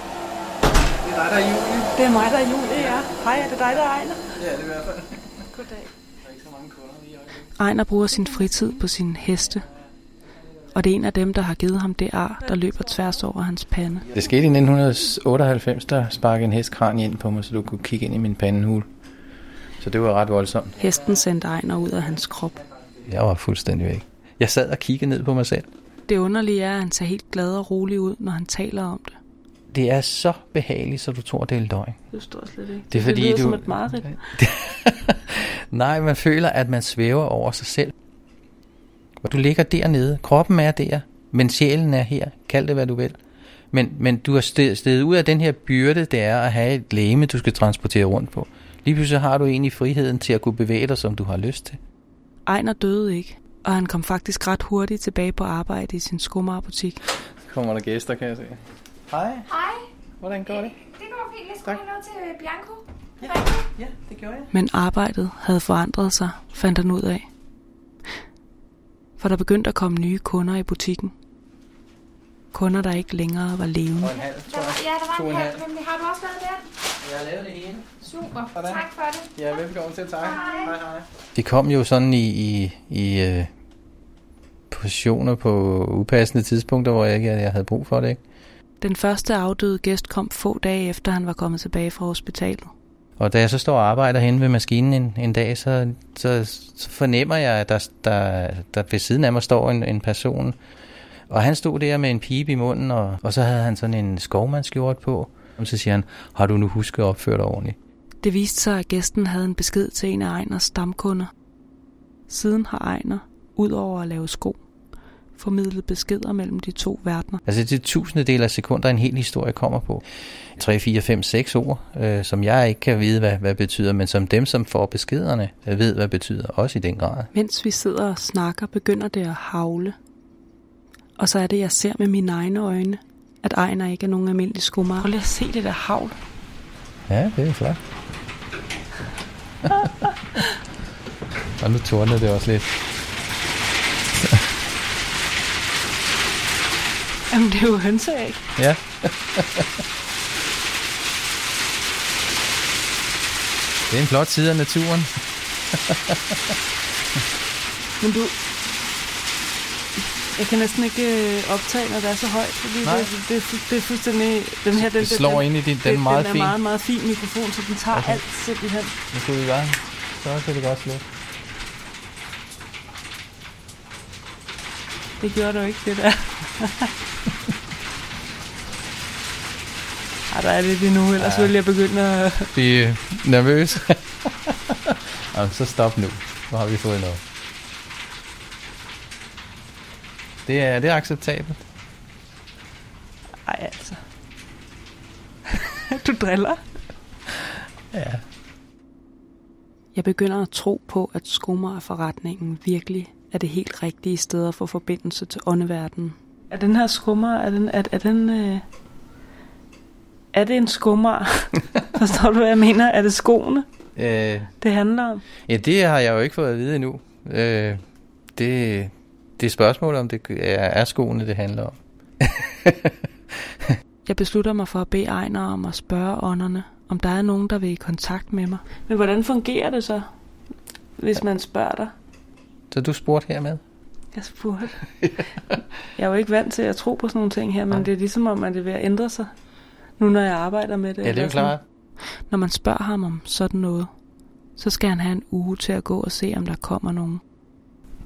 Det er dig, der er Julie. Det er mig, der er Julie, ja. Hej, er det dig, der er Ejner? Ja, det er i hvert fald. Goddag. Der er ikke så mange kunder lige i øjeblikket. Ejner bruger sin fritid på sine heste, og det er en af dem, der har givet ham det ar, der løber tværs over hans pande. Det skete i 1998, der sparkede en hest kran ind på mig, så du kunne kigge ind i min pandehul. Så det var ret voldsomt. Hesten sendte Ejner ud af hans krop. Jeg var fuldstændig væk. Jeg sad og kiggede ned på mig selv. Det underlige er, at han ser helt glad og rolig ud, når han taler om det. Det er så behageligt, så du tror, det er løgn. Det står slet ikke. Det er fordi, det lyder du- som et mareridt. Nej, man føler, at man svæver over sig selv. Og du ligger dernede. Kroppen er der, men sjælen er her. Kald det, hvad du vil. Men, men du har sted- steget ud af den her byrde, det er at have et læme, du skal transportere rundt på. Lige pludselig har du egentlig friheden til at kunne bevæge dig, som du har lyst til. Ejner døde ikke, og han kom faktisk ret hurtigt tilbage på arbejde i sin skomagerbutik. Kommer der gæster, kan jeg se. Hej. Hej. Hvordan går det? Det går fint. Jeg skulle noget til øh, Bianco. Ja, ja, det gjorde jeg. Men arbejdet havde forandret sig, fandt han ud af. For der begyndte at komme nye kunder i butikken. Kunder, der ikke længere var levende. Og en halv, tror jeg. Ja, der To var og en en halv, halv. men har du også lavet den? Jeg har lavet det hele. Super. Sådan. Tak for det. Ja, velkommen til dig. Hej, hej. Det kom jo sådan i, i, i positioner på upassende tidspunkter, hvor jeg ikke jeg havde brug for det. Ikke? Den første afdøde gæst kom få dage efter, han var kommet tilbage fra hospitalet. Og da jeg så står og arbejder hen ved maskinen en, en dag, så, så, så fornemmer jeg, at der, der, der ved siden af mig står en, en person. Og han stod der med en pibe i munden, og, og så havde han sådan en skovmandskjort på. Og så siger han, har du nu husket at opføre dig ordentligt? Det viste sig, at gæsten havde en besked til en af Ejners stamkunder. Siden har Ejner, ud over at lave sko, formidlet beskeder mellem de to verdener. Altså det er tusindedel af sekunder, en hel historie kommer på. 3, 4, 5, 6 ord, øh, som jeg ikke kan vide, hvad, hvad betyder, men som dem, som får beskederne, øh, ved, hvad betyder, også i den grad. Mens vi sidder og snakker, begynder det at havle. Og så er det, jeg ser med mine egne øjne, at Ejner ikke er nogen almindelig skomager. Prøv lige at se det der havl. Ja, det er flot. og nu tordner det også lidt. Jamen, det er jo hønseæg. Ja. det er en flot side af naturen. Men du... Jeg kan næsten ikke øh, optage, når det er så højt, fordi Nej. det, det, det, er fuldstændig... Den her, den, Det slår den, ind i din- den det- meget den er fin. meget, meget fin mikrofon, så den tager Okay. alt simpelthen. Nu skal vi bare. Så kan det godt slutte. Det gjorde du ikke, det der. Ej, der er lidt endnu, ellers Ja. vil jeg begynde at... Blive nervøs. Jamen, så stop nu. Nu har vi fået noget. Det er, det er acceptabelt. Ej, altså. du driller. Ja. Jeg begynder at tro på, at skomagerforretningen virkelig er det helt rigtige sted at få forbindelse til åndeverdenen. Er den her skummer, er den, er, er den, øh, er det en skummer? Forstår du, hvad jeg mener? Er det skoene, Øh, det handler om? ja, det har jeg jo ikke fået at vide endnu. Øh, det, det er spørgsmålet, om det er, er skoene, det handler om. Jeg beslutter mig for at bede Ejner om at spørge ånderne, om der er nogen, der vil i kontakt med mig. Men hvordan fungerer det så, hvis man spørger dig? Så du spurgte hermed? Jeg spurgte. jeg er jo ikke vant til at tro på sådan nogle ting her, men det er ligesom om, at det er ved at ændre sig, nu når jeg arbejder med det. Ja, det er jo klart. Når man spørger ham om sådan noget, så skal han have en uge til at gå og se, om der kommer nogen.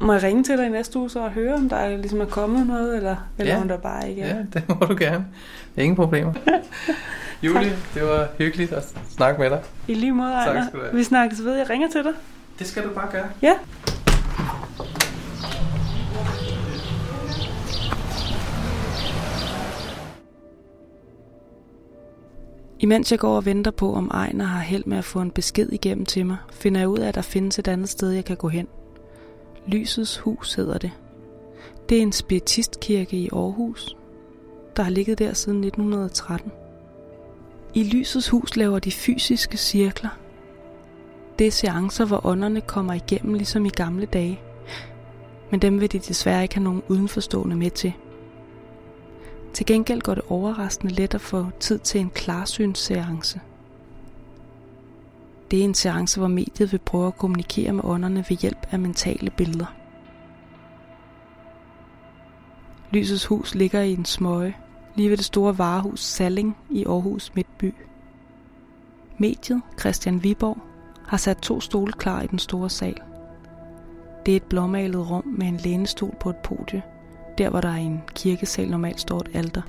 Må jeg ringe til dig i næste uge så og høre, om der er, ligesom er kommet noget, eller, eller Ja. om der bare ikke er? Ja, det må du gerne. Ingen problemer. Julie, det var hyggeligt at snakke med dig. I lige måde, Ejner. Vi snakkes ved. Jeg ringer til dig. Det skal du bare gøre. Ja. Imens jeg går og venter på, om Ejner har held med at få en besked igennem til mig, finder jeg ud af, at der findes et andet sted, jeg kan gå hen. Lysets hus hedder det. Det er en spiritistkirke i Aarhus, der har ligget der siden 1913. I Lysets hus laver de fysiske cirkler. Det er seancer, hvor ånderne kommer igennem ligesom i gamle dage. Men dem vil de desværre ikke have nogen udenforstående med til. Til gengæld går det overraskende let at få tid til en klarsynsseance. Det er en seance, hvor mediet vil prøve at kommunikere med ånderne ved hjælp af mentale billeder. Lysets hus ligger i en smøge, lige ved det store varehus Salling i Aarhus Midtby. Mediet, Christian Viborg, har sat to stole klar i den store sal. Det er et blåmalet rum med en lænestol på et podie, der hvor der i en kirkesal normalt står et alter.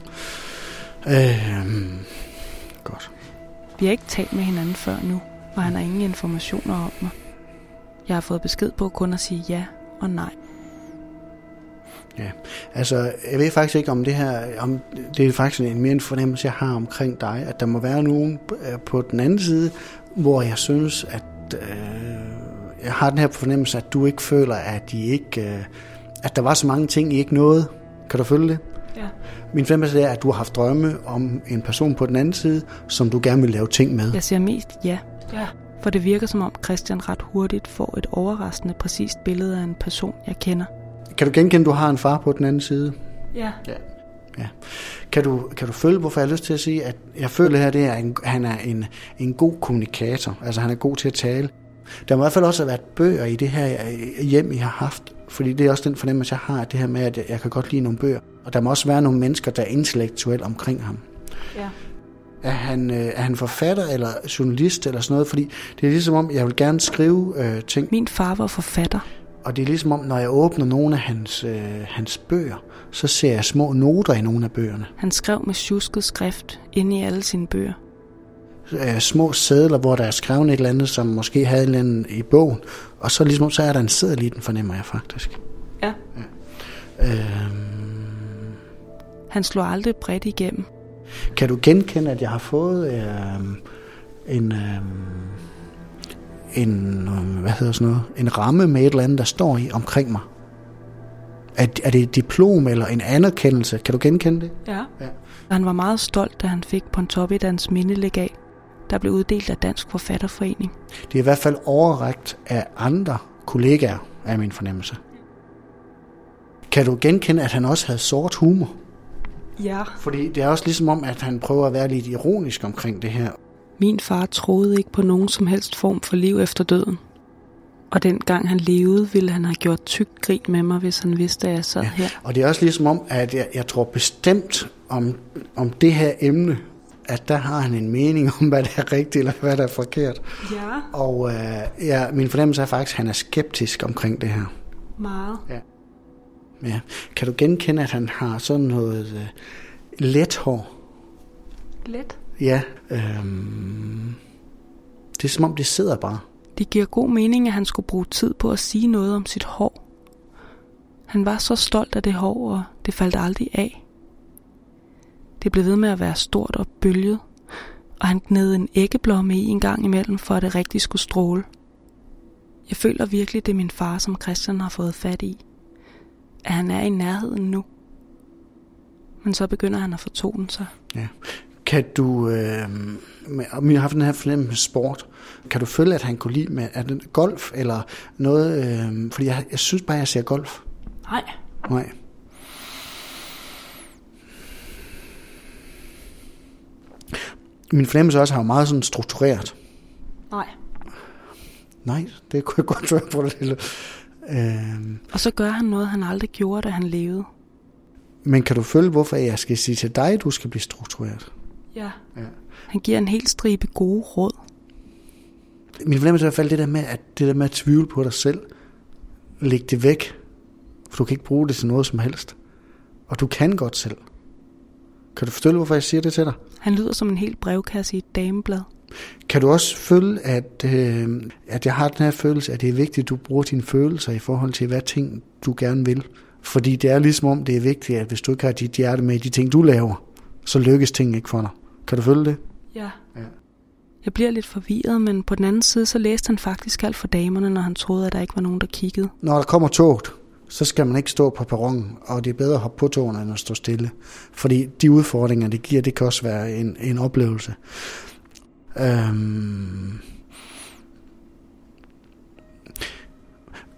Øhm, godt. Vi har ikke talt med hinanden før nu, og han har ingen informationer om mig. Jeg har fået besked på kun at sige ja og nej. Ja, altså, jeg ved faktisk ikke om det her, om det er faktisk en mere en fornemmelse, jeg har omkring dig, at der må være nogen øh, på den anden side, hvor jeg synes, at øh, jeg har den her fornemmelse, at du ikke føler, at de ikke, øh, at der var så mange ting, I ikke nåede. Kan du følge det? Ja. Min fornemmelse er, at du har haft drømme om en person på den anden side, som du gerne vil lave ting med. Jeg siger mest ja. Ja. For det virker som om Christian ret hurtigt får et overraskende præcist billede af en person, jeg kender. Kan du genkende, at du har en far på den anden side? Ja. Ja. Ja. Kan, du, kan du føle, hvorfor jeg har lyst til at sige, at jeg føler her, det er, en, han er en, en god kommunikator. Altså han er god til at tale. Der må i hvert fald også have været bøger i det her øh, hjem, I har haft. Fordi det er også den fornemmelse, jeg har, det her med, at jeg, jeg kan godt lide nogle bøger. Og der må også være nogle mennesker, der er intellektuelle omkring ham. Ja. Er han, øh, er han forfatter eller journalist eller sådan noget? Fordi det er ligesom om, jeg vil gerne skrive øh, ting. Min far var forfatter. Og det er ligesom om, når jeg åbner nogle af hans, øh, hans bøger, så ser jeg små noter i nogle af bøgerne. Han skrev med tjusket skrift inde i alle sine bøger. Øh, små sædler, hvor der er skrevet et eller andet, som måske havde en eller anden i bogen. Og så ligesom så er der en seddel i den, fornemmer jeg faktisk. Ja. Øh, Han slog aldrig bredt igennem. kan du genkende, at jeg har fået øh, en, øh, en, øh, hvad hedder sådan noget, en ramme med et eller andet, der står i omkring mig? Er, er det et diplom eller en anerkendelse? Kan du genkende det? Ja. ja. Han var meget stolt, da han fik Pontoppidans mindelegat, der blev uddelt af Dansk Forfatterforening. Det er i hvert fald overrækt af andre kollegaer, af min fornemmelse. Kan du genkende, at han også havde sort humor? Ja. Fordi det er også ligesom om, at han prøver at være lidt ironisk omkring det her. Min far troede ikke på nogen som helst form for liv efter døden. Og dengang han levede, ville han have gjort tyk grin med mig, hvis han vidste, at jeg sad ja. her. Og det er også ligesom om, at jeg, jeg tror bestemt om, om det her emne, at der har han en mening om, hvad der er rigtigt eller hvad der er forkert. Ja. Og øh, ja, min fornemmelse er faktisk, at han er skeptisk omkring det her. Meget. Ja. Ja. Kan du genkende, at han har sådan noget øh, let hår? Let? Ja. Øhm, det er som om, det sidder bare. Det giver god mening, at han skulle bruge tid på at sige noget om sit hår. Han var så stolt af det hår, og det faldt aldrig af. Det blev ved med at være stort og bølget, og han gnede en æggeblomme i en gang imellem, for at det rigtig skulle stråle. Jeg føler virkelig, det er min far, som Christian har fået fat i. At han er i nærheden nu. Men så begynder han at fortone sig. Ja. Kan du, øh, med, om vi har haft den her fornemmelse med sport, kan du føle, at han kunne lide med er det golf eller noget? Øh, fordi jeg, jeg synes bare, jeg ser golf. Nej. Nej. Min fornemmelse også har meget sådan struktureret. Nej. Nej, det kunne jeg godt være på det lille. Øh, Og så gør han noget, han aldrig gjorde, da han levede. men kan du følge, hvorfor jeg skal sige til dig, at du skal blive struktureret? Ja. ja. Han giver en helt stribe gode råd. Min fornemmelse er i hvert fald det der med, at det der med at tvivle på dig selv, læg det væk, for du kan ikke bruge det til noget som helst. Og du kan godt selv. Kan du forstå, hvorfor jeg siger det til dig? Han lyder som en helt brevkasse i et dameblad. Kan du også føle, at, øh, at jeg har den her følelse, at det er vigtigt, at du bruger dine følelser i forhold til, hvad ting du gerne vil? Fordi det er ligesom om, det er vigtigt, at hvis du ikke har dit hjerte med i de ting, du laver, så lykkes ting ikke for dig. Kan du følge det? Ja. ja. Jeg bliver lidt forvirret, men på den anden side, så læste han faktisk alt for damerne, når han troede, at der ikke var nogen, der kiggede. Når der kommer toget, så skal man ikke stå på perronen, og det er bedre at hoppe på togene, end at stå stille. Fordi de udfordringer, det giver, det kan også være en, en oplevelse. Øhm,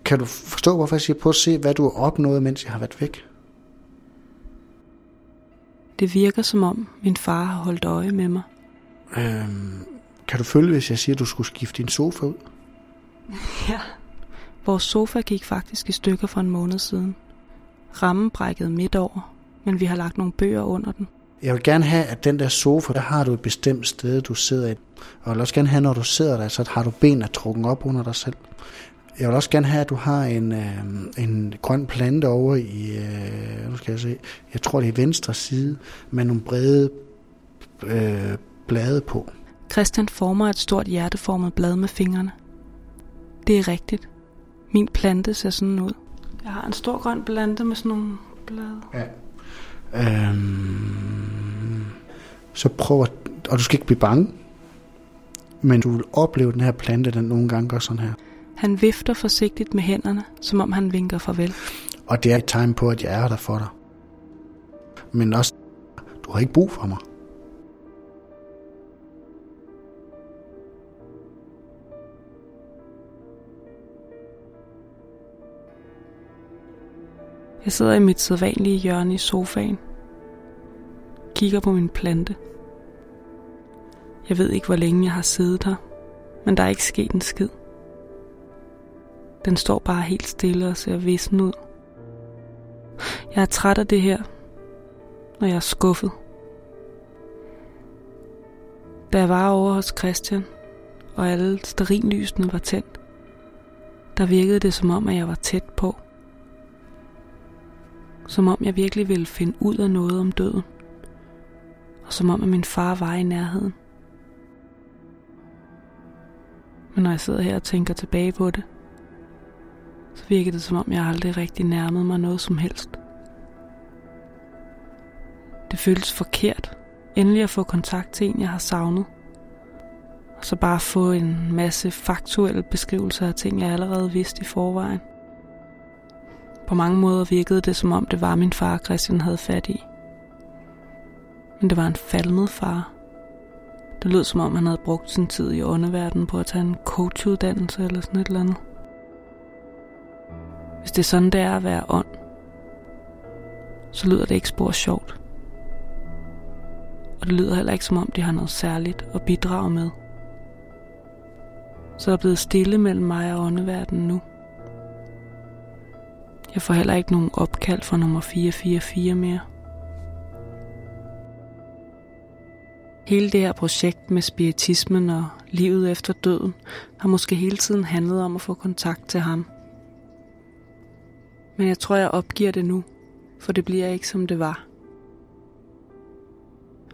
kan du forstå, hvorfor jeg siger på at se, hvad du har opnået, mens jeg har været væk? Det virker som om, min far har holdt øje med mig. Øhm, kan du følge, hvis jeg siger, at du skulle skifte din sofa ud? Ja. Vores sofa gik faktisk i stykker for en måned siden. Rammen brækkede midt over, men vi har lagt nogle bøger under den. Jeg vil gerne have, at den der sofa, der har du et bestemt sted, du sidder i. Og jeg vil også gerne have, når du sidder der, så har du benene trukket op under dig selv. Jeg vil også gerne have, at du har en, øh, en grøn plante over i, øh, nu skal jeg se, jeg tror det er venstre side, med nogle brede øh, blade på. Christian former et stort hjerteformet blad med fingrene. Det er rigtigt. Min plante ser sådan ud. Jeg har en stor grøn plante med sådan nogle blade. Ja. Øhm, så prøv at, og du skal ikke blive bange, men du vil opleve den her plante, den nogle gange gør sådan her. Han vifter forsigtigt med hænderne, som om han vinker farvel. Og det er et tegn på, at jeg er der for dig. Men også, du har ikke brug for mig. Jeg sidder i mit sædvanlige hjørne i sofaen. Kigger på min plante. Jeg ved ikke, hvor længe jeg har siddet her, men der er ikke sket en skid. Den står bare helt stille og ser vissen ud. Jeg er træt af det her, og jeg er skuffet. Da jeg var over hos Christian, og alle sterinlysene var tændt, der virkede det som om, at jeg var tæt på. Som om jeg virkelig ville finde ud af noget om døden. Og som om, at min far var i nærheden. Men når jeg sidder her og tænker tilbage på det, så virker det som om, jeg aldrig rigtig nærmede mig noget som helst. Det føles forkert, endelig at få kontakt til en, jeg har savnet. Og så bare få en masse faktuelle beskrivelser af ting, jeg allerede vidste i forvejen. På mange måder virkede det, som om det var min far, Christian havde fat i. Men det var en falmet far. Det lød som om, han havde brugt sin tid i underverdenen på at tage en coachuddannelse eller sådan et eller andet. Hvis det er sådan, det er at være ånd, så lyder det ikke spor sjovt. Og det lyder heller ikke som om, de har noget særligt at bidrage med. Så der er blevet stille mellem mig og åndeverdenen nu. Jeg får heller ikke nogen opkald fra nummer 444 mere. Hele det her projekt med spiritismen og livet efter døden har måske hele tiden handlet om at få kontakt til ham. Men jeg tror, jeg opgiver det nu, for det bliver ikke som det var.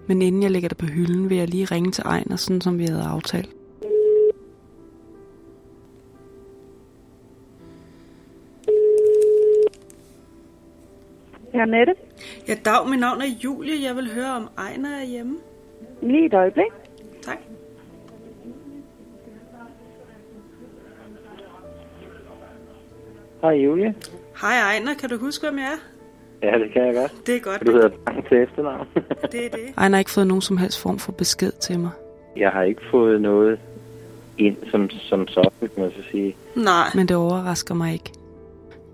Men inden jeg lægger det på hylden, vil jeg lige ringe til Ejner, sådan som vi havde aftalt. Det er Annette. Ja, dag, mit navn er Julie. Jeg vil høre, om Ejner er hjemme. Lige et øjeblik. Tak. Hej Julie. Hej Ejner, kan du huske, hvem jeg er? Ja, det kan jeg godt. Det er godt. Du hedder Bang til efternavn. Det er det. Ejner har ikke fået nogen som helst form for besked til mig. Jeg har ikke fået noget ind som, som sådan, kan man så sige. Nej. Men det overrasker mig ikke.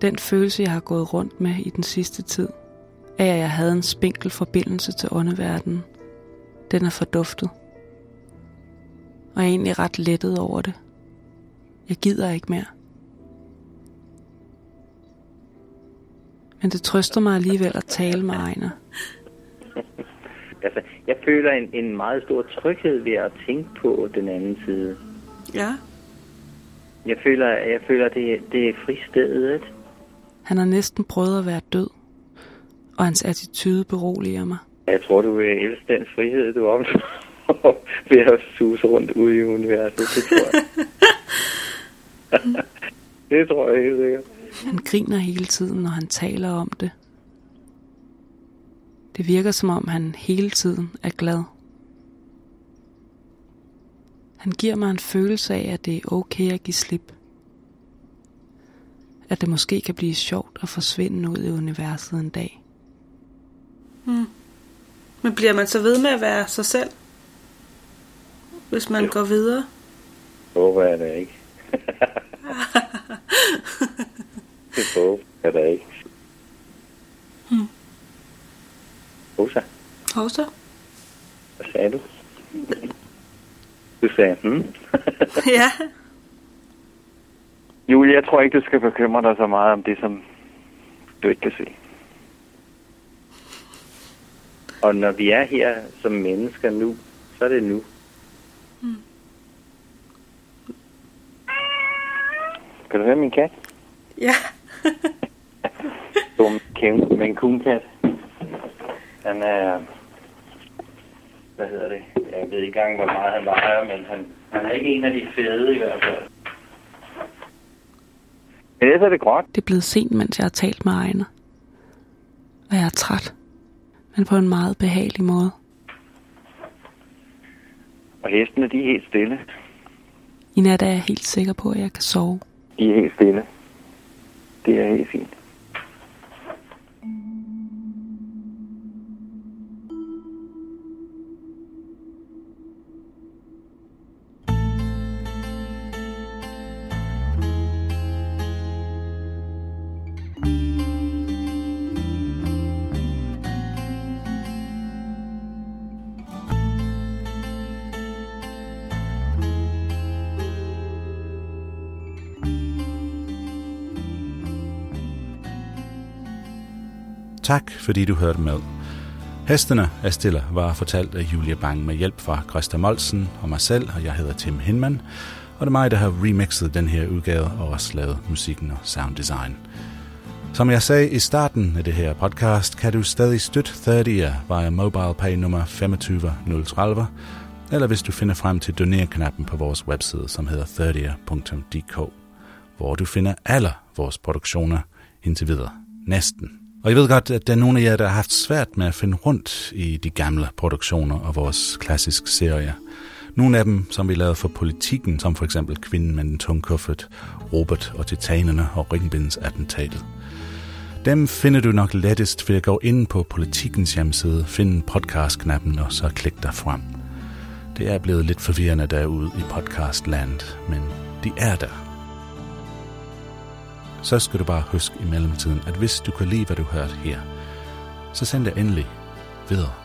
Den følelse, jeg har gået rundt med i den sidste tid, af at jeg havde en spinkel forbindelse til åndeverdenen, den er forduftet. Og jeg er egentlig ret lettet over det. Jeg gider ikke mere. Men det trøster mig alligevel at tale med Ejner. Altså, jeg føler en, en meget stor tryghed ved at tænke på den anden side. Ja. Jeg føler, jeg føler det, det er fristedet. Han har næsten prøvet at være død, og hans attitude beroliger mig. Jeg tror, du vil elske den frihed, du opnår ved at suse rundt ude i universet. Det tror jeg. det tror jeg helt sikkert. Han griner hele tiden, når han taler om det. Det virker som om, han hele tiden er glad. Han giver mig en følelse af, at det er okay at give slip. At det måske kan blive sjovt at forsvinde ud i universet en dag. Hmm. Men bliver man så ved med at være sig selv? Hvis man jo. går videre? Håber jeg da ikke. det håber jeg da ikke. Hmm. Rosa, Hovsa? hvad sagde du? Du sagde, hmm? ja. Julie, jeg tror ikke, du skal bekymre dig så meget om det, som du ikke kan se. Og når vi er her som mennesker nu, så er det nu. Mm. Kan du høre min kat? Ja. Dum kæmpe med en kunkat. Han er... Hvad hedder det? Jeg ved ikke engang, hvor meget han vejer, men han, han er ikke en af de fede i hvert fald. Ellers er det gråt. Det er blevet sent, mens jeg har talt med Ejner. Og jeg er træt. Men på en meget behagelig måde. Og hestene, de er helt stille. I nat er jeg helt sikker på, at jeg kan sove. De er helt stille. Det er helt fint. Tak, fordi du hørte med. Hestene er Stiller var fortalt af Julia Bang med hjælp fra Christa Molsen og mig selv, og jeg hedder Tim Hinman. Og det er mig, der har remixet den her udgave og også lavet musikken og sounddesign. Som jeg sagde i starten af det her podcast, kan du stadig støtte 30 via mobile pay nummer 25030, eller hvis du finder frem til doner-knappen på vores webside, som hedder 30.dk, hvor du finder alle vores produktioner indtil videre. Næsten. Og jeg ved godt, at der er nogle af jer, der har haft svært med at finde rundt i de gamle produktioner og vores klassiske serier. Nogle af dem, som vi lavede for politikken, som for eksempel Kvinden med den tunge kuffert, Robert og Titanerne og Ringbinds attentatet. Dem finder du nok lettest ved at gå ind på politikens hjemmeside, finde podcast-knappen og så klik dig frem. Det er blevet lidt forvirrende derude i podcastland, men de er der så skal du bare huske i mellemtiden, at hvis du kan lide, hvad du hørte her, så send det endelig videre.